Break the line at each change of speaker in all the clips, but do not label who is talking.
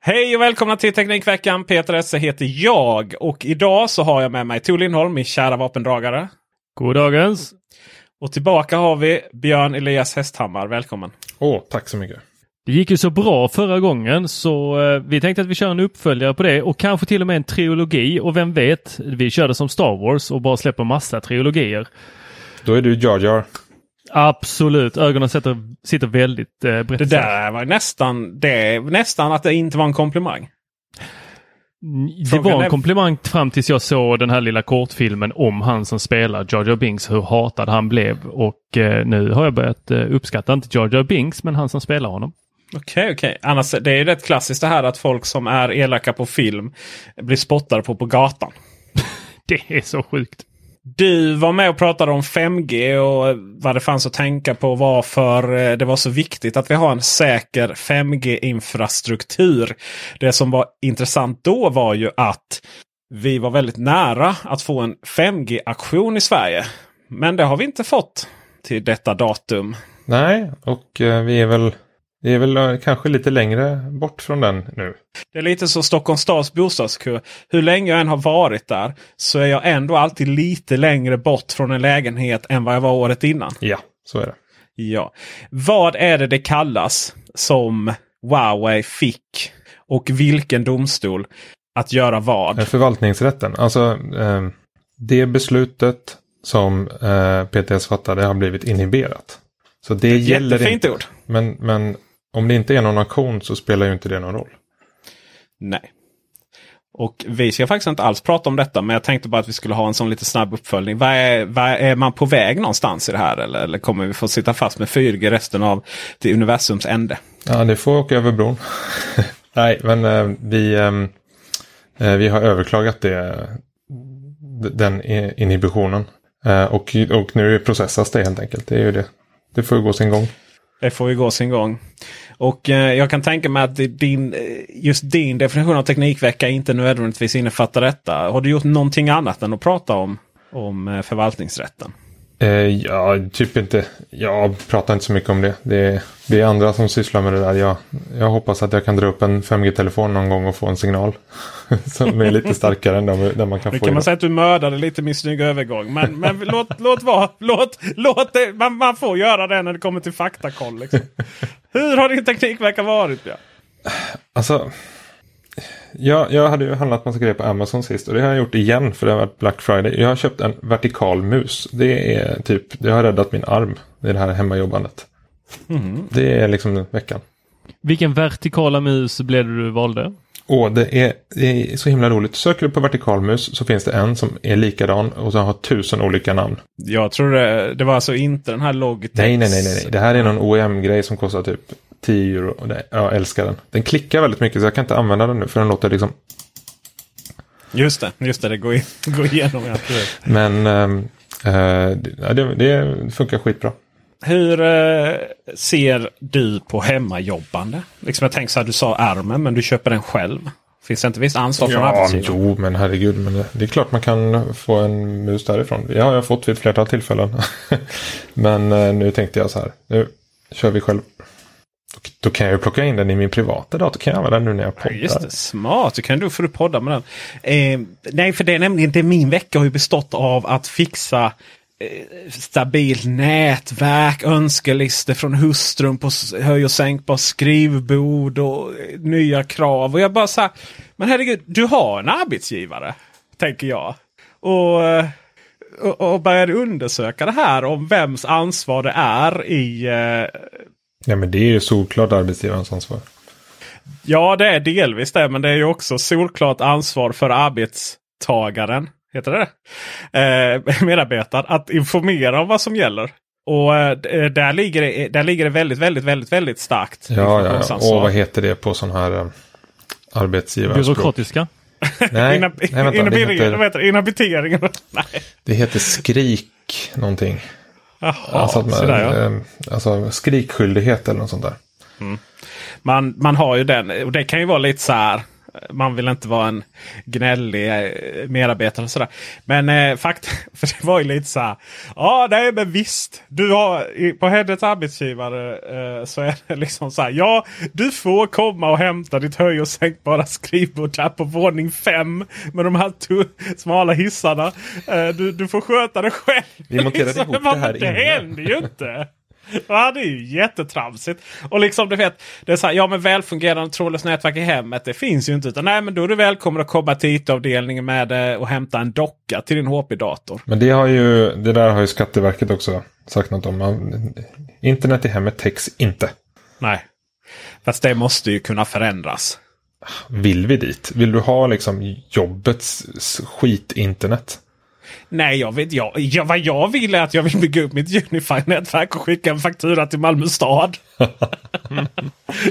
Hej och välkomna till Teknikveckan. Peter Esse heter jag. Och idag så har jag med mig Tor Lindholm, min kära vapendragare.
Goddagens!
Och tillbaka har vi Björn Elias Hästhammar. Välkommen!
Åh, tack så mycket.
Det gick ju så bra förra gången så eh, vi tänkte att vi kör en uppföljare på det och kanske till och med en trilogi. Och vem vet, vi kör det som Star Wars och bara släpper massa trilogier.
Då är du Jar Jar.
Absolut, ögonen sitter, sitter väldigt eh, brett.
Det där var nästan, det, nästan att det inte var en komplimang.
Mm, Det
Frågan
var
är-
en komplimang fram tills jag såg den här lilla kortfilmen om han som spelar Jar Binks, hur hatad han blev. Och eh, nu har jag börjat eh, uppskatta, inte Jar Jar Binks, men han som spelar honom.
Okej, okej. Annars, det är ju rätt klassiskt det här att folk som är elaka på film blir spottade på på gatan.
Det är så sjukt.
Du var med och pratade om 5G och vad det fanns att tänka på varför eh, det var så viktigt att vi har en säker 5G-infrastruktur. Det som var intressant då var ju att vi var väldigt nära att få en 5G-aktion i Sverige. Men det har vi inte fått till detta datum.
Nej, och eh, vi är väl, vi är väl eh, kanske lite längre bort från den nu.
Det är lite så Stockholms stads bostadskö. Hur länge jag än har varit där så är jag ändå alltid lite längre bort från en lägenhet än vad jag var året innan.
Ja, så är det.
Ja. Vad är det det kallas som Huawei fick och vilken domstol att göra
Eh,
vad?
Förvaltningsrätten, alltså eh, det beslutet som eh, PTS fattade har blivit inhiberat. Så det gäller
Jättefint
inte.
ord.
Men, men om det inte är någon auktion så spelar ju inte det någon roll.
Nej. Och vi ska faktiskt inte alls prata om detta. Men jag tänkte bara att vi skulle ha en sån lite snabb uppföljning. Vad är, vad är man på väg någonstans i det här? Eller, eller kommer vi få sitta fast med 4G resten av det universums ände?
Ja, det får åka över bron. Nej, men eh, vi, ehm, eh, vi har överklagat det, den inhibitionen. Eh, och, och nu processas det helt enkelt. Det är ju det. Det får gå sin gång.
Det får ju gå sin gång. Och eh, jag kan tänka mig att din, eh, just din definition av teknikvecka inte nödvändigtvis innefattar detta. Har du gjort någonting annat än att prata om, om eh, förvaltningsrätten?
Eh, ja, typ inte. Jag pratar inte så mycket om det. Det är, det är andra som sysslar med det där. Jag, jag hoppas att jag kan dra upp en 5G-telefon någon gång och få en signal. som är lite starkare än den, den man kan
Nu
få
kan man säga att du mördade lite min snygga övergång. Men, men låt, låt vara. Låt, låt det, man, man får göra det när det kommer till faktakoll. Liksom. Hur har din teknikvecka varit? Björn?
Alltså, jag, jag hade ju handlat massa grejer på Amazon sist och det har jag gjort igen för det har varit Black Friday. Jag har köpt en vertikal mus. Det är typ, det har räddat min arm i det här hemmajobbandet. Det är liksom veckan.
Vilken vertikala mus blev det du valde?
Och det är, det är så himla roligt. Söker du på vertikal mus så finns det en som är likadan och som har tusen olika namn.
Jag tror det, det var alltså inte den här Logitech.
Nej, nej, nej, nej. nej. Det här är någon OEM-grej som kostar typ 10 euro. Och det, jag älskar den. Den klickar väldigt mycket så jag kan inte använda den nu för den låter liksom
Just det, just det. Det går, går igenom. Ja.
Men eh, det, det, funkar skitbra.
hur eh, ser du på hemmajobbande? Liksom jag tänker så här, du sa armen men du köper den själv. Finns det inte visst ansvar från
Ja,
arbetsgivaren?
jo, men herregud. Men det, det är klart man kan få en mus därifrån. Det har jag fått vid ett flertal tillfällen. men eh, nu tänkte jag så här. Nu kör vi själv. Och Då kan jag ju plocka in den i min privata dator. Kan jag använda den nu när jag
Ja,
poddar.
just det, smart. Du kan du får du podda med den. Eh, nej, för det är nämligen det min vecka har ju bestått av att fixa eh, stabilt nätverk, önskelistor från hustrun på höj och sänkbart skrivbord och eh, nya krav. Och jag bara så här, men herregud, du har en arbetsgivare, tänker jag. Och, eh, och, och började undersöka det här om vems ansvar det är i
Ja, men det är ju solklart arbetsgivarens ansvar.
Ja, det är delvis det. Men det är ju också solklart ansvar för arbetstagaren. Heter det? Eh, medarbetaren. Att informera om vad som gäller. Och eh, d- där, ligger det, där ligger det väldigt, väldigt, väldigt, väldigt starkt.
Ja, ja.
informationsansvar.
Och vad heter det på sån här eh, arbetsgivarspråk?
Byråkratiska.
Nej,
Inhab-
nej vänta. Det heter?
Inhabitering. Nej.
det heter skrik någonting.
Jaha,
Alltså, man,
sådär ja.
eh, alltså skrikskyldighet eller något sånt där.
Man, man har ju den. Och det kan ju vara lite så här. Man vill inte vara en gnällig eh, medarbetare och sådär. Men eh, fakt för det var ju lite så här. Ja, nej men visst. Du har i- på hennes arbetsgivare eh, så är det liksom så här. Ja, du får komma och hämta ditt höj och sänkbara skrivbord där på våning fem. Med de här smala hissarna. Eh, du, du får sköta det själv.
Vi monterade
Liksom,
ihop det här
Det händer ju inte. Ja, det är ju jättetramsigt. Och liksom du vet, det är så här, ja men välfungerande trådlöst nätverk i hemmet, det finns ju inte. Utan nej, men då är du välkommen att komma till IT-avdelningen med eh, och hämta en docka till din HP-dator.
Men det, har ju, det där har ju Skatteverket också sagt något om. Man- Internet i hemmet täcks inte.
Nej. Fast det måste ju kunna förändras.
Vill vi dit? Vill du ha liksom jobbets skit-internet?
Nej, jag vet, jag, jag, vad jag vill är att jag vill bygga upp mitt Unify-nätverk och skicka en faktura till Malmö stad.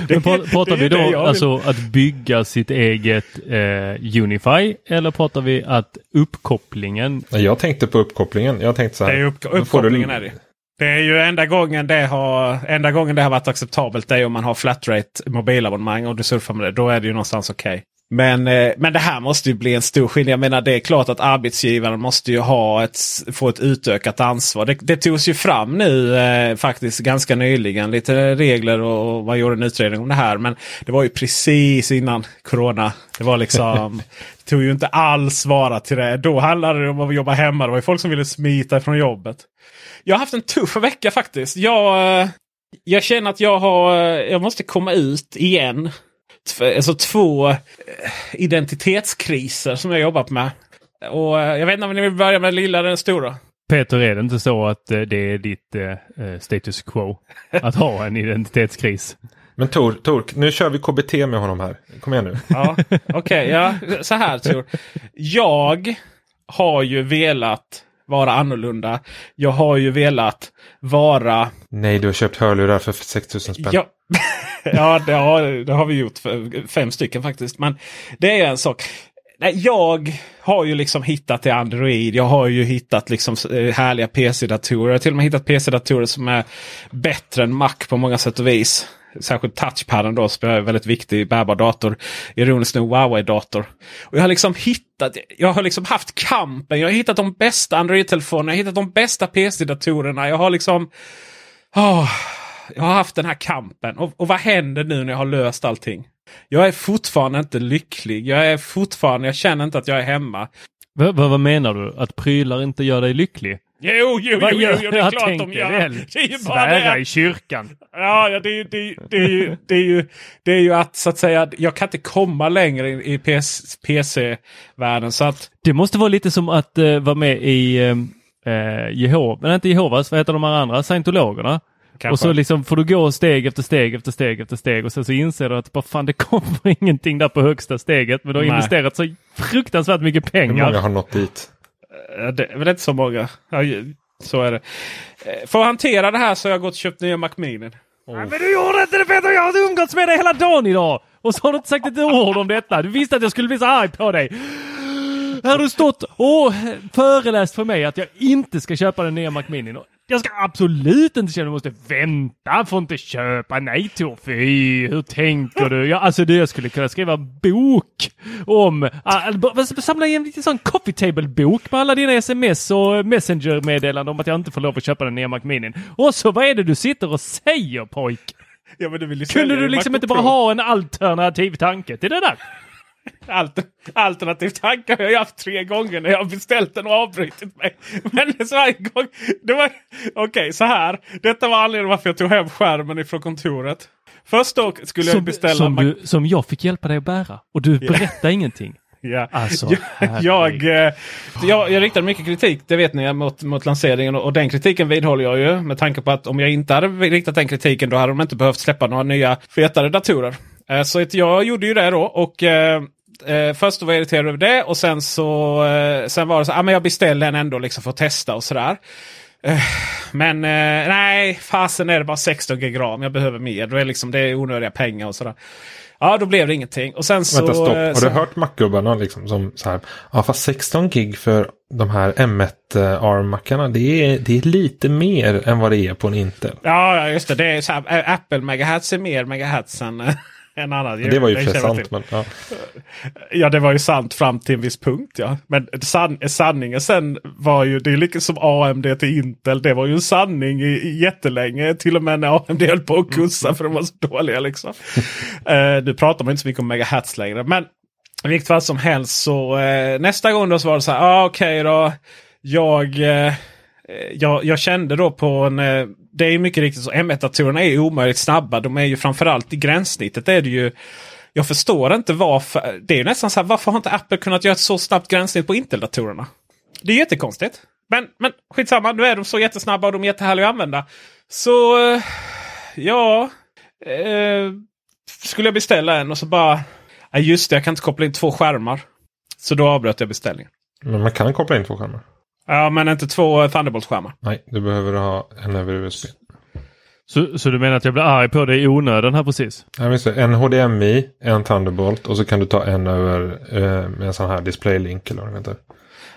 Men pra- pratar
det
vi
det
då
vill.
alltså att bygga sitt eget eh, Unify eller pratar vi att uppkopplingen
Jag tänkte på uppkopplingen. Jag tänkte så här.
Det är upp, uppkopplingen
du-
är det. Det är ju enda gången det har, enda gången det har varit acceptabelt. Det är om man har flatrate mobilabonnemang och du surfar med det. Då är det ju någonstans okej. Men, eh, men det här måste ju bli en stor skillnad. Jag menar det är klart att arbetsgivaren måste ju ha ett, få ett utökat ansvar. Det, det togs ju fram nu eh, faktiskt ganska nyligen. Lite regler och, och man gjorde en utredning om det här. Men det var ju precis innan Corona. Det var liksom tog ju inte alls vara till det. Då handlade det om att jobba hemma. Det var ju folk som ville smita från jobbet. Jag har haft en tuff vecka faktiskt. Jag, eh, jag känner att jag, har, eh, jag måste komma ut igen. Tv- Alltså två eh, identitetskriser som jag jobbat med. Och eh, Jag vet inte om ni vill börja med den lilla eller den stora.
Peter, är det inte så att eh, det är ditt eh, status quo? Att ha en identitetskris?
Men Tor, Tor, nu kör vi KBT med honom här. Kom igen nu.
Ja, Okej, ja, så här Tor. Jag har ju velat vara annorlunda. Jag har ju velat vara
Nej, du har köpt hörlurar för 6000 spänn.
Ja, ja det, har, det har vi gjort för fem stycken faktiskt. Men det är en sak. Nej, jag har ju liksom hittat till Android. Jag har ju hittat liksom eh, härliga PC-datorer. Jag har till och med hittat PC-datorer som är bättre än Mac på många sätt och vis. Särskilt touchpaden då som är en väldigt viktig bärbar dator. Ironiskt nog Huawei-dator. Och jag har liksom hittat, jag har liksom haft kampen. Jag har hittat de bästa Android-telefonerna. Jag har hittat de bästa PC-datorerna. Jag har liksom... Oh, jag har haft den här kampen. Och, och vad händer nu när jag har löst allting? Jag är fortfarande inte lycklig. Jag är fortfarande, jag känner inte att jag är hemma.
Va, vad menar du? Att prylar inte gör dig lycklig?
Jo, jo,
Vad
jo, jo, jo det är klart de gör.
väl.
Det är ju bara
Svära
det.
i kyrkan.
Ja, ja det, är, ju- det, är, det, är ju, det, är ju, det är ju att så att säga, jag kan inte komma längre i, PS PC-världen. Så att,
Det måste vara lite som att eh, vara med i eh, Jehova, men inte Jehovas, vad heter de här andra? Scientologerna.
Kanske.
Och så liksom får du gå steg efter steg efter steg efter steg och sen så inser du att bara fan det kommer ingenting där på högsta steget men du har
Nej.
investerat så fruktansvärt mycket
Hur många
pengar.
har nått dit?
Eh, Det är väl inte så många. Så är det. Eh, För att hantera det här så har jag gått och köpt nya Mac Mini.
Ja, men du gjorde inte det Peter! Jag har umgåtts med dig hela dagen idag! Och så har du inte sagt ett ord om detta. Du visste att jag skulle bli så arg på dig. Här har du stått och föreläst för mig att jag inte ska köpa den nya Mac Mini. Jag ska absolut inte känna att jag måste vänta, får inte köpa. Nej Tor, fy, hur tänker du? Ja, alltså det, jag skulle kunna skriva bok om, uh, samla in en liten sån coffee table bok med alla dina sms och messenger-meddelanden om att jag inte får lov att köpa den nya Mac Mini. Och så vad är det du sitter och säger pojk?
Ja, du
Kunde du liksom inte bara ha en alternativ tanke till det där?
Alter, alternativ tanke har jag haft tre gånger när jag har beställt den och avbrutit mig. Men så här gång, Okej, okay, så här. Detta var anledningen varför jag tog hem skärmen ifrån kontoret. Först då skulle
som,
jag beställa...
Som, du, som jag fick hjälpa dig att bära. Och du berättar ingenting.
Ja.
Alltså,
jag, jag, eh, jag, jag riktade mycket kritik, det vet ni, mot, mot lanseringen. Och den kritiken vidhåller jag ju. Med tanke på att om jag inte hade riktat den kritiken då hade de inte behövt släppa några nya fetare datorer. Eh, så jag gjorde ju det då. och eh, eh, Först var jag irriterad över det och sen så eh, sen var det så att ah, jag beställde den ändå liksom för att testa och sådär. Eh, men nej, fasen är det bara 16 gig ram. Jag behöver mer. Då är liksom, det är onödiga pengar och sådär. Ja, då blev det ingenting. Och sen så...
Vänta, stopp. Har så... du hört Mac-gubbarna liksom som så här. Ja, fast 16 gig för de här M1 ARM-mackarna. Det är, det är lite mer än vad det är på en Intel.
Ja, just det. det är så här, Apple megahertz är mer megahertz än en annan.
Det var ju för sant. Men, ja.
ja, det var ju sant fram till en viss punkt. Ja. Men san sanningen sen var ju, det är lika som AMD till Intel. Det var ju en sanning i, i jättelänge. Till och med när AMD höll på att kussa för de var så dåliga. Liksom. uh, nu pratar man inte så mycket om megahertz längre. Men i vilket fall som helst så uh, nästa gång då så var det så här. Ah, Okej okay då. Jag... Uh, jag, jag, kände då på en... Det är mycket riktigt så. M1-datorerna är omöjligt snabba. De är ju framförallt i gränssnittet. är det ju... Jag förstår inte varför. Det är nästan så här. Varför har inte Apple kunnat göra ett så snabbt gränssnitt på Intel-datorerna? Det är jättekonstigt. Men, men skitsamma. Nu är de så jättesnabba och de är jättehärliga att använda. Så... Eh, ja... Eh, skulle jag beställa en och så bara... Ja, just det, jag kan inte koppla in två skärmar. Så då avbröt jag beställningen.
Men man kan koppla in två skärmar.
Ja, men inte två Thunderbolt-skärmar.
Nej, du behöver ha en över USB.
Så, så du menar att jag blir arg på dig i onödan här precis?
Ja, visst, en HDMI, en Thunderbolt och så kan du ta en över eh, med en sån här DisplayLink. Eller vad det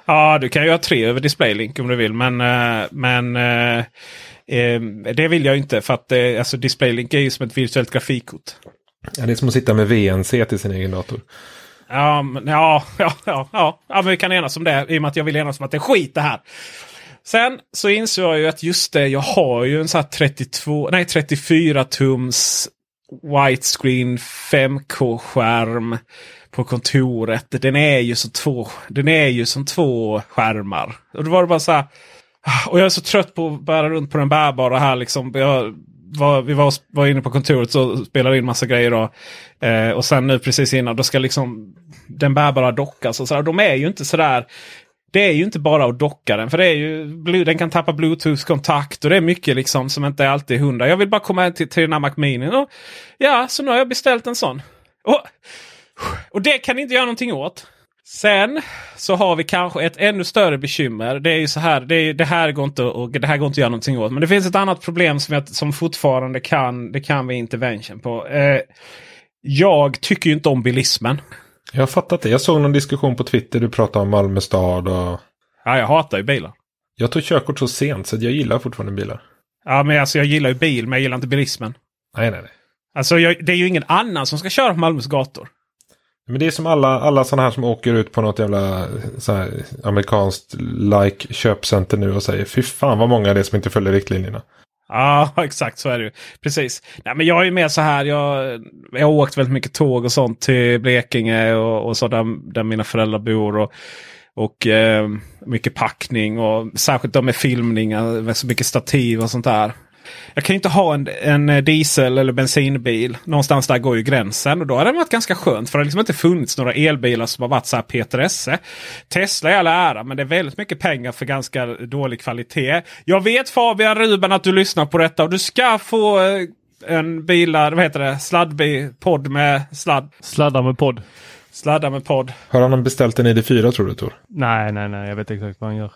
Ja, du kan ju ha tre över DisplayLink om du vill. Men, eh, men eh, eh, det vill jag inte för att eh, alltså DisplayLink är ju som ett virtuellt grafikkort.
Ja, det är som att sitta med VNC till sin egen dator.
Ja, men, ja, ja, ja, ja. ja men vi kan enas om det i och med att jag vill enas om att det är skit det här. Sen så insåg jag ju att just det, jag har ju en sån här 32, nej 34 tums widescreen 5K-skärm på kontoret. Den är ju som två, den är ju som två skärmar. Och då var det bara så här. Ah, och jag är så trött på att bära runt på den bärbara här liksom. Jag var, vi var, var inne på kontoret och spelade in massa grejer. Då. Eh, och sen nu precis innan då ska liksom den bärbara dockas. Och så De är ju inte sådär. Det är ju inte bara att docka den. För det är ju, den kan tappa bluetooth-kontakt och det är mycket liksom som inte alltid är hundra. Jag vill bara komma till, till den här Mac Mini. Och, ja, så nu har jag beställt en sån. Och, och det kan inte göra någonting åt. Sen så har vi kanske ett ännu större bekymmer. Det är ju så här. Det, är, det, här går inte och det här går inte att göra någonting åt. Men det finns ett annat problem som, jag, som fortfarande kan, det kan vi intervention på. Eh, jag tycker ju inte om bilismen.
Jag har fattat det. Jag såg någon diskussion på Twitter. Du pratade om Malmö stad och...
Ja, jag hatar ju bilar.
Jag tog körkort så sent så jag gillar fortfarande bilar.
Ja, men alltså jag gillar ju bil men jag gillar inte bilismen.
Nej, nej, nej.
Alltså jag, det är ju ingen annan som ska köra på Malmös gator.
Men det är som alla, alla sådana här som åker ut på något jävla så här, amerikanskt like köpcenter nu och säger fy fan vad många det är som inte följer riktlinjerna.
Ja, exakt så är det ju. Precis. Nej, men jag är mer så här. Jag, jag har åkt väldigt mycket tåg och sånt till Blekinge och, och så där, där mina föräldrar bor. Och, och eh, mycket packning och särskilt då med filmningar med så mycket stativ och sånt där. Jag kan ju inte ha en, en eh, diesel eller bensinbil. Någonstans där går ju gränsen. Och då har det varit ganska skönt. För det har liksom inte funnits några elbilar som har varit så här Peter Esse. Tesla är all ära men det är väldigt mycket pengar för ganska dålig kvalitet. Jag vet Fabian Ruben att du lyssnar på detta och du ska få eh, en bilar, vad heter det, sladdbil, podd med sladd.
Sladdar med podd.
Sladda med podd.
Har han beställt en ID4 tror du Tor?
Nej, nej, nej. Jag vet exakt vad han gör.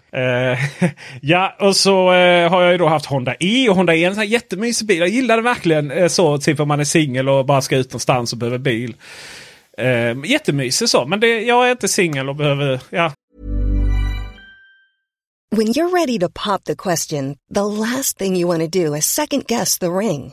Uh, ja, och så uh, har jag ju då haft Honda E. Och Honda E är en sån här jättemysig bil. Jag gillar det verkligen uh, så. Typ om man är singel och bara ska ut någonstans och behöver bil. Uh, jättemysig så. Men det, jag är inte singel och behöver... Ja.
When you're ready to pop the question, the last thing you want to do is second guess the ring.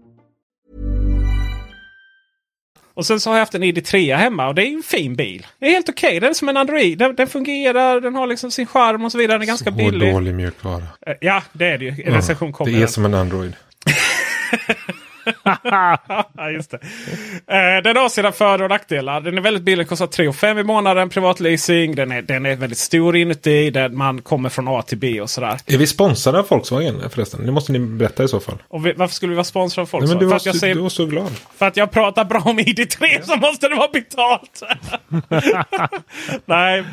Och sen så har jag haft en ID3 hemma och det är ju en fin bil. Det är helt okej. Den är som en Android. Den, den fungerar, den har liksom sin charm och så vidare. Den är ganska
Så
billig.
dålig mjukvara.
Eh, Ja, det är det ju. En recension kommer.
det är som en Android.
ja, just det. Eh, den har sina för och nackdelar. Den är väldigt billig, kostar 3 5 i månaden privatleasing. Den är, den är väldigt stor inuti. Där man kommer från A till B och sådär.
Är vi sponsrade av Volkswagen förresten? Det måste ni berätta i så fall.
Och vi, varför skulle vi vara sponsrade av folk?
Nej, men du,
för,
var
att jag säger,
du var så glad.
för att jag pratar bra om ID3 så måste det vara betalt. Nej,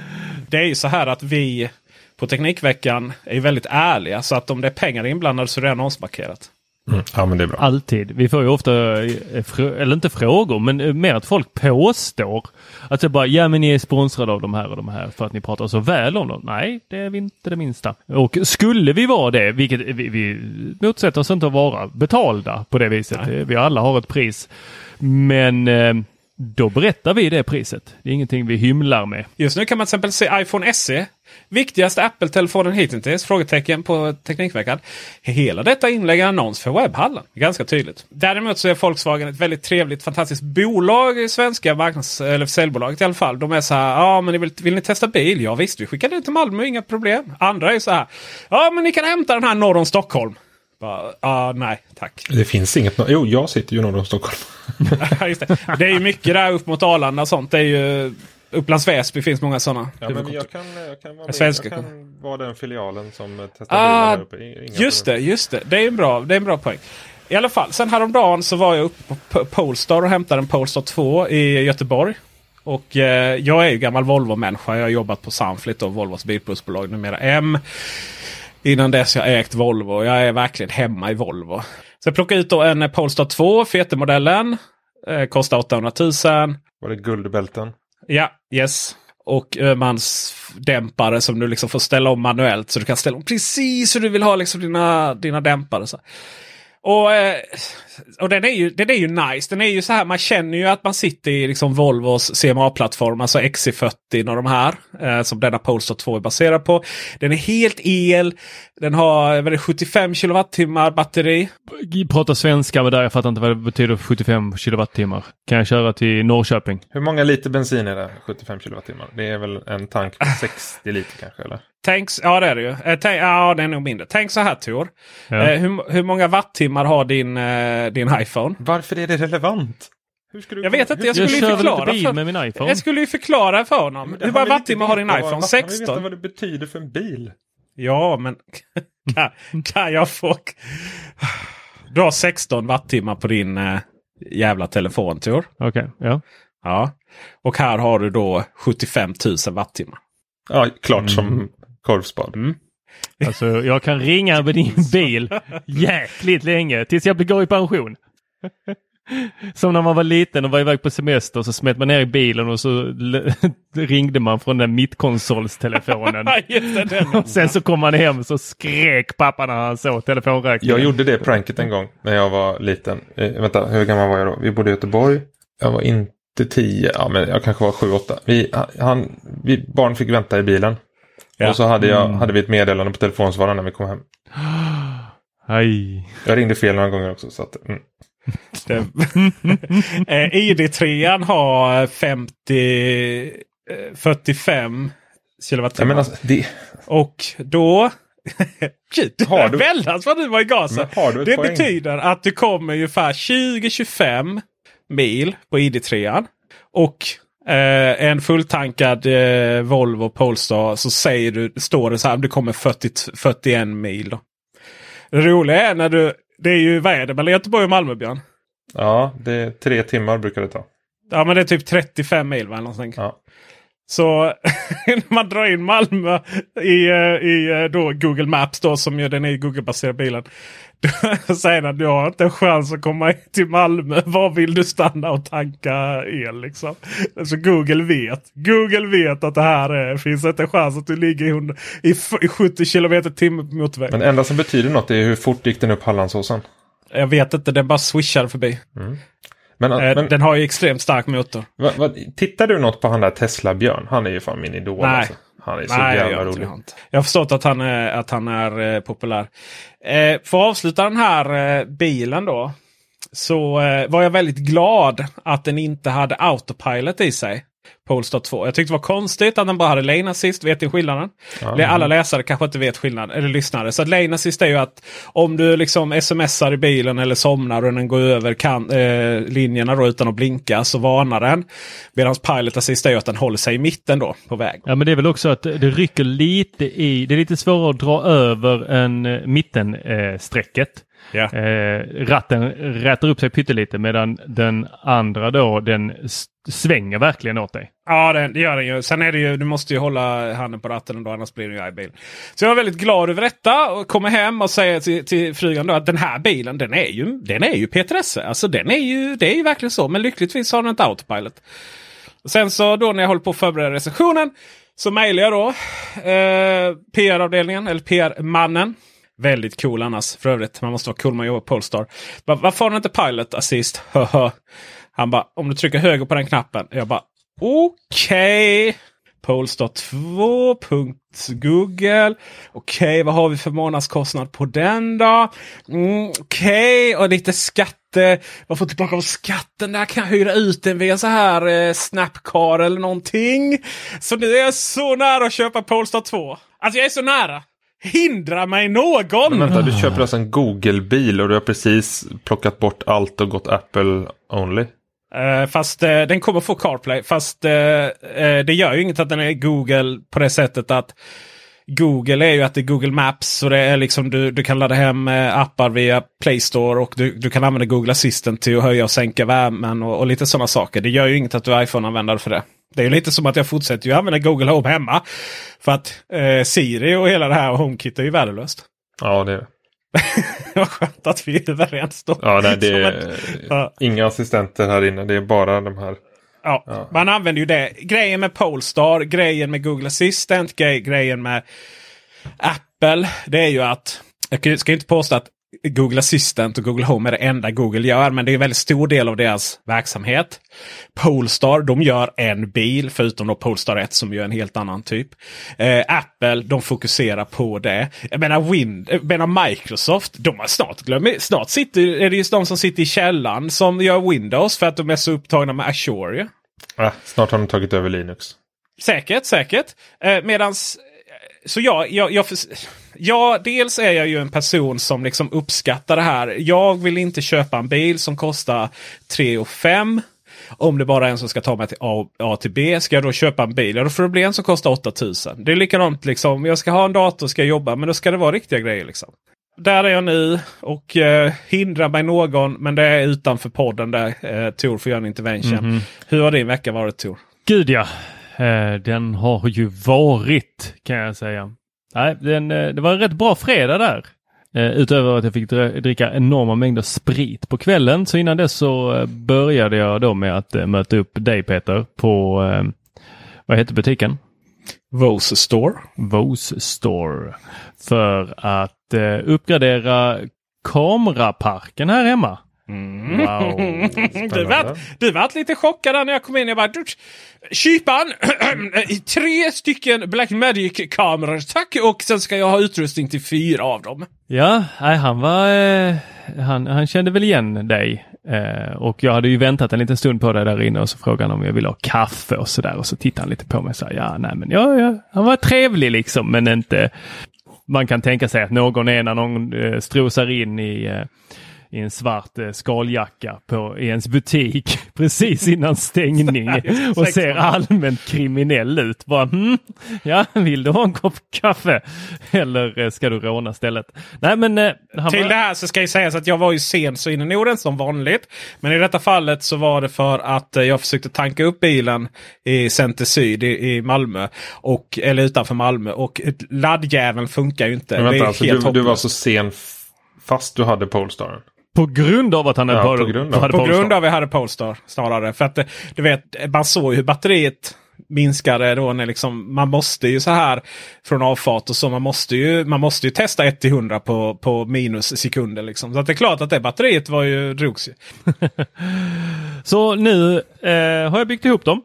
det är ju så här att vi på Teknikveckan är väldigt ärliga. Så att om det är pengar inblandade så är det annonsmarkerat.
Mm. Ja, men det är bra.
Alltid. Vi får ju ofta, eh, eller inte frågor, men eh, mer att folk påstår att det bara, ja men ni är sponsrade av de här och de här för att ni pratar så väl om dem. Nej, det är vi inte det minsta. Och skulle vi vara det, vilket vi, vi motsätter oss inte att vara betalda på det viset. Eh, Vi alla har ett pris. Men då berättar vi det priset. Det är ingenting vi hymlar med.
Just nu kan man till exempel se iPhone SE. Viktigaste Apple-telefonen hittills? Frågetecken på Teknikveckan. Hela detta inlägg är annons för webbhallen. Ganska tydligt. Däremot så är Volkswagen ett väldigt trevligt, fantastiskt bolag. i Svenska marknads eller säljbolaget i alla fall. De är så här. Ja, men vill, vill ni testa bil? Ja visst, vi skickar det till Malmö, inga problem. Andra är så här. Ja, men ni kan hämta den här norr om Stockholm. Bara, Ja, nej, tack.
Det finns inget. Jo, jag sitter ju norr om Stockholm.
Just det. det är ju mycket där upp mot Arlanda och sånt. Det är ju Upplands Väsby finns många sådana.
Ja, men jag kan, jag kan vara med.
Svenska
jag kan vara den filialen som testar
Ah,
bilar här uppe. Inga
just det,
problem.
just det. Det är en bra, det är en bra poäng. I alla fall, sen häromdagen så var jag uppe på Polestar och hämtade en Polestar 2 i Göteborg. Och eh, jag är ju gammal Volvo-människa. Jag har jobbat på Sunflit och Volvos bilplusbolag numera M. Innan dess jag ägt Volvo. Jag är verkligen hemma i Volvo. Så jag plockade ut då en eh, Polestar 2, fetemodellen. Eh, kostar 800 000.
Var det guldbälten?
Ja, yes. Och Öhmans-dämpare som du liksom får ställa om manuellt. Så du kan ställa om precis hur du vill ha liksom dina, dina dämpare. Så. Och, eh, och den, är ju, den är ju nice. Den är ju så här, man känner ju att man sitter i liksom Volvos CMA-plattform, alltså XC40 och de här. Eh, som denna Polestar 2 är baserad på. Den är helt el. Den har det, 75 kilowattimmar batteri.
Prata svenska med där, jag fattar inte vad det betyder 75 kilowattimmar. Kan jag köra till Norrköping?
Hur många liter bensin är det? 75 kilowattimmar. Det är väl en tank på 60 liter kanske? Eller?
Tänk, ja det är det ju. Eh, tänk, ja det är nog mindre. Tänk så här Tor.
Ja.
Eh, hur, hur många wattimmar har din, eh, din iPhone?
Varför är det relevant? Hur ska du
Jag vet inte, jag
Jag
skulle ju
kör väl
förklara.
bil
för,
med min iPhone?
jag skulle ju förklara för honom. Hur
har
många wattimmar har din iPhone?
Man kan väl veta
16?
vad det betyder för en bil.
Ja, men kan, kan jag få... du har 16 wattimmar på din eh, jävla telefon Tor.
Okej, ja.
Ja. Och här har du då 75 000 wattimmar.
Ja, klart som korvspad.
Mm.
Alltså jag kan ringa med din bil jäkligt länge tills jag går i pension. Som när man var liten och var iväg på semester så smet man ner i bilen och så ringde man från den mittkonsolstelefonen. Och sen så kom man hem så skrek pappa när han såg telefonräkningen.
Jag gjorde det pranket en gång när jag var liten. Eh, vänta, hur gammal var jag då? Vi bodde i Göteborg. Jag var inte tio, ja men jag kanske var sju, åtta. Vi, han, vi barn fick vänta i bilen.
Ja.
Och så hade, jag, hade vi ett meddelande på telefonsvararen när vi kom hem.
Aj.
Jag ringde fel några gånger också. Så att, mm.
Eh, ID3 har 50, eh, 45
Jag
kilowattimmar.
alltså, det,
Och då... Gud,
Har du-
väldans vad du var i gasen. Det
poäng?
betyder att du kommer ungefär 20-25 mil på ID3. Och eh, en fulltankad eh, Volvo Polestar så säger du, står det så här, du kommer 40, 41 mil. Då. Det roliga är när du, det är ju, vad är det mellan Göteborg och Malmö Björn?
ja, det är tre timmar brukar det ta.
Ja men det är typ 35 mil va? någonting.
Ja.
Så när man drar in Malmö i, eh, i eh, då Google Maps då som ju den är Google-baserad bilen. Säger den du har inte en chans att komma till Malmö. Var vill du stanna och tanka el liksom? Så Google vet. Google vet att det här är, finns inte en chans att du ligger i, 100, i, f- i 70 km timme på motorväg.
Men enda som betyder något är hur fort gick den upp Hallandsåsen.
Jag vet inte, den bara swishar förbi.
Men,
Eh,
men
Den har ju extremt stark motor.
vad, vad, tittar du något på han där Tesla-Björn? Han är ju fan min idol.
Nej.
Alltså. Han är så
Nej,
jävla rolig.
inte. jag har förstått att han är, att han är eh, populär. Eh, för att avsluta den här eh, bilen då. Så eh, var jag väldigt glad att den inte hade autopilot i sig. Polestar 2. Jag tyckte det var konstigt att den bara hade lane assist. Vet ni skillnaden?
Ja.
Alla läsare kanske inte vet skillnaden. Eller lyssnare. Så att lane assist är ju att om du liksom smsar i bilen eller somnar och den går över kan, eh, linjerna då utan att blinka så varnar den. Medan pilot assist är ju att den håller sig i mitten då på väg.
Ja men det är väl också att det rycker lite i, det är lite svårare att dra över än mittensträcket. Eh, strecket.
Ja.
eh, ratten rätar upp sig pyttelite medan den andra då den svänger verkligen åt dig.
Ja, det, det gör den ju. Sen är det ju, du måste ju hålla handen på ratten ändå, annars blir det ju arg bil. Så jag var väldigt glad över detta och kommer hem och säger till, till frugan då att den här bilen, den är ju, den är ju P3S. Alltså den är ju, det är ju verkligen så. Men lyckligtvis har den inte autopilot. Sen så då när jag håller på att förbereda recensionen så mejlar jag då eh, PR-avdelningen, eller PR-mannen. Väldigt cool annars för övrigt. Man måste vara cool när man jobbar på Polestar. Bara, Varför har den inte Pilot Assist? Han bara, om du trycker höger på den knappen. Jag bara, okej. Polestar 2. Google. Okej, vad har vi för månadskostnad på den då? Mm, Okej, och lite skatte. Vad får jag tillbaka av skatten där? Kan jag hyra ut den via så här eh, Snapcar eller någonting? Så nu är jag så nära att köpa Polestar 2. Alltså jag är så nära. Hindra mig någon!
Men vänta, du köper alltså en Google-bil och du har precis plockat bort allt och gått Apple only.
Eh, fast eh, den kommer få CarPlay. Fast eh, det gör ju inget att den är Google på det sättet att Google är ju att det är Google Maps. Så det är liksom du, du kan ladda hem appar via Play Store och du, du kan använda Google Assistant till att höja och sänka värmen och, och lite sådana saker. Det gör ju inget att du är iPhone-användare för det. Det är ju lite som att jag fortsätter ju använda Google Home hemma. För att eh, Siri och hela det här och HomeKit är ju värdelöst.
Ja, det är det.
Vad skönt att vi är överens då.
Ja, nej, det är
att- ja.
inga assistenter här inne. Det är bara de här.
Ja,
Ja.
man använder ju det. Grejen med Polestar, grejen med Google Assistant, grej, grejen med Apple. Det är ju att, jag ska inte påstå att Google Assistant och Google Home är det enda Google gör. Men det är en väldigt stor del av deras verksamhet. Polestar, de gör en bil. Förutom då Polestar 1 som gör en helt annan typ. Eh, Apple, de fokuserar på det. Jag menar, Win jag menar Microsoft, de har snart glömt. Snart sitter, är det just de som sitter i källan som gör Windows för att de är så upptagna med Azure. ju.
Ah, snart har de tagit över Linux.
Säkert, säkert. Eh, medans, så jag, jag, jag, ja, dels är jag ju en person som liksom uppskattar det här. Jag vill inte köpa en bil som kostar 3 och 5. Om det bara är en som ska ta mig till A, A till B. Ska jag då köpa en bil? Ja, då får det bli en som kostar 8000. Det är likadant liksom. Jag ska ha en dator, ska jag jobba. Men då ska det vara riktiga grejer liksom. där är jag nu och eh, hindrar mig någon. Men det är utanför podden där eh, Tor får göra en intervention.
Mhm.
Hur har din vecka varit Tor?
Gud ja, den har ju varit kan jag säga. Nej, den, eh, det var en rätt bra fredag där. Eh, utöver att jag fick dricka enorma mängder sprit på kvällen. Så innan dess så eh, började jag då med att eh, möta upp dig Peter på, eh, vad heter butiken?
Vose Store.
Vose Store. För att eh, uppgradera kameraparken här hemma. Wow.
du, vart, du vart lite chockad där när jag kom in. Jag bara, "Du, Kypan! tre stycken Blackmagic-kameror tack! Och sen ska jag ha utrustning till fyra av dem.
Ja, nej, han var... Eh, han, han kände väl igen dig. Eh, och jag hade ju väntat en liten stund på dig där inne och så frågade han om jag ville ha kaffe och sådär. Och så tittade han lite på mig och sa ja, nej men ja, ja, han var trevlig liksom men inte... Man kan tänka sig att någon är när någon eh, strosar in i, i en svart eh, skaljacka på, i ens butik precis innan stängning och ser allmänt kriminell ut. Bara, hmm, ja, vill du ha en kopp kaffe? Eller eh, ska du råna stället? Nej men eh, han
Till
var...
det här så ska jag säga så att jag var ju sen så in i Norden som vanligt. Men i detta fallet så var det för att eh, jag försökte tanka upp bilen i Center Syd i, i Malmö. Och, eller utanför Malmö. Och laddjäveln funkar ju inte.
Men
Det
vänta,
är
alltså,
helt
du, du var så sen fast du hade Polestaren?
På grund av att han
Ja,
hade
på grund av-
hade
På grund av att jag hade Polestar snarare. För att eh, du vet, man såg ju hur batteriet minskade då när liksom, man måste ju så här från avfart och så. Man måste ju, man måste ju testa 1 till 100 på, på minus sekunder liksom. Så att det är klart att det batteriet var ju, drogs ju.
Så nu eh, har jag byggt ihop dem.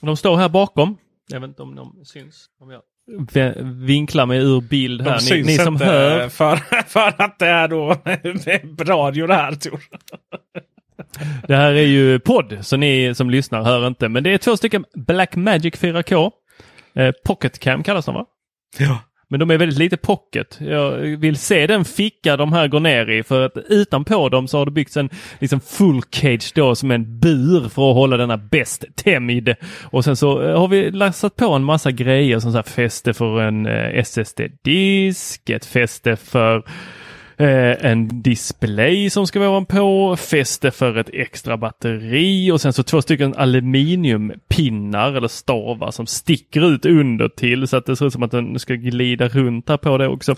De står här bakom. Jag vet inte om de syns. Om jag vinklar mig ur bild
De
här. Ni, ni som hör.
För, för att det är då radio det här Tor.
Det här är ju podd så ni som lyssnar hör inte. Men det är två stycken Blackmagic 4K. Eh, Pocket Cam kallas de va?
Ja.
Men de är väldigt lite pocket. Jag vill se den ficka de här går ner i för att utanpå dem så har det byggts en liksom full cage då som en bur för att hålla denna bäst tämjd. Och sen så eh, har vi lassat på en massa grejer som så här fäste för en eh, SSD-disk, ett fäste för Eh, en display som ska vara på, fäste för ett extra batteri och sen så två stycken aluminiumpinnar eller stavar som sticker ut under till så att det ser ut som att den ska glida runt här på det också.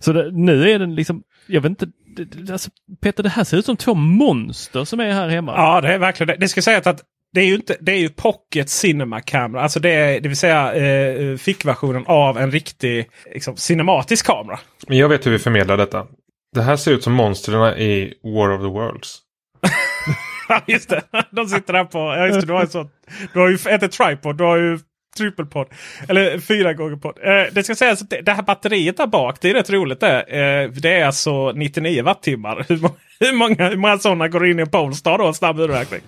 Så det, nu är den liksom, jag vet inte, det, alltså, Peter det här ser ut som två monster som är här hemma.
Ja, det är verkligen det. Det ska sägas att det är ju, inte, det är ju Pocket Cinema Camera. Alltså det, är, det vill säga eh, fickversionen av en riktig liksom, cinematisk kamera.
Men jag vet hur vi förmedlar detta. Det här ser ut som monstren i War of the Worlds.
Ja, just det. De sitter där på... Ja, just det. Du har, en sån, du har ju inte tripod, du har ju trippelpodd. Eller fyra gånger podd. Eh, det ska sägas att det, det här batteriet där bak, det är rätt roligt det. Eh, det är alltså 99 wattimmar. Hur, hur många, hur många sådana går in i en Polestar då? En snabb urräkning.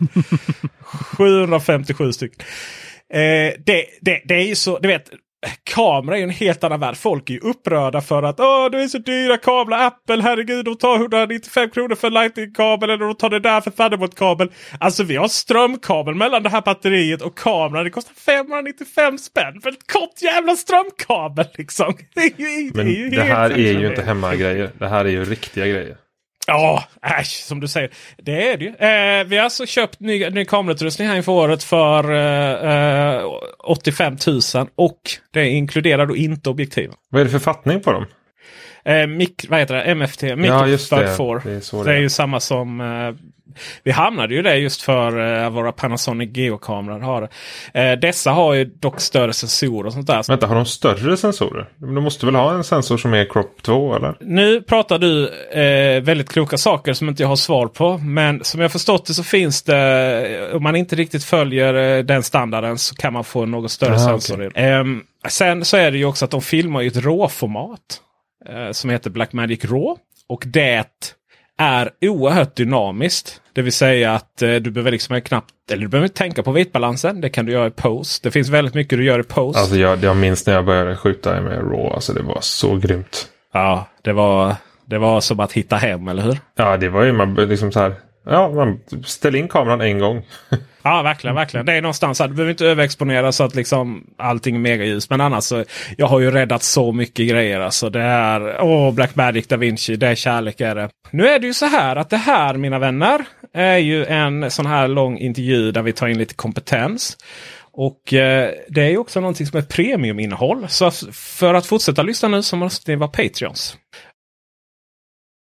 757 stycken. Eh, det, det, det är ju så, du vet. Kamera är ju en helt annan värld. Folk är ju upprörda för att Åh, det är så dyra kablar. Apple, herregud, de tar 195 kronor för lightning-kabel eller de tar det där för Thunderbolt-kabel. Alltså vi har strömkabel mellan det här batteriet och kameran. Det kostar 595 spänn för ett kort jävla strömkabel liksom. Det, ju,
Men
är ju
det här är ju inte hemmagrejer. Det här är ju riktiga grejer.
Ja, äsch, som du säger. Det är det ju. Eh, vi har alltså köpt ny, ny kamerautrustning här inför året för eh, eh, 85 000 och det inkluderar då inte objektiven.
Vad är det för fattning på dem?
Eh, mik, vad heter det? MFT,
Ja,
Micro
just
Third
det.
Four.
Det är
det
det
är
är.
ju samma som eh, vi hamnade ju det just för eh, våra Panasonic Geo-kameror. Har. Eh, dessa har ju dock större sensorer och sånt där.
Vänta, har de större sensorer? De måste väl ha en sensor som är crop 2 eller?
Nu pratar du eh, väldigt kloka saker som inte jag har svar på. Men som jag förstått det så finns det, om man inte riktigt följer eh, den standarden så kan man få en något större
Ah,
sensor. Ehm, sen så är det ju också att de filmar i ett RAW-format. Eh, som heter Blackmagic RAW. Och det är oerhört dynamiskt. Det vill säga att eh, du behöver liksom knappt, eller du behöver tänka på vitbalansen. Det kan du göra i post. Det finns väldigt mycket du gör i post.
Alltså jag, jag minns när jag började skjuta med RAW. Alltså det var så grymt.
Ja, det var, det var som att hitta hem, eller hur?
Ja, det var ju man liksom så här. Ja, man ställer in kameran en gång.
Ja, verkligen. verkligen. Det är någonstans här. Du behöver inte överexponera så att liksom allting är megaljus. Men annars så. Jag har ju räddat så mycket grejer. Alltså det är åh, Black Magic Da Vinci. Det är kärlek är det. Nu är det ju så här att det här mina vänner är ju en sån här lång intervju där vi tar in lite kompetens. Och eh, det är ju också någonting som är premiuminnehåll. Så för att fortsätta lyssna nu så måste ni vara Patreons.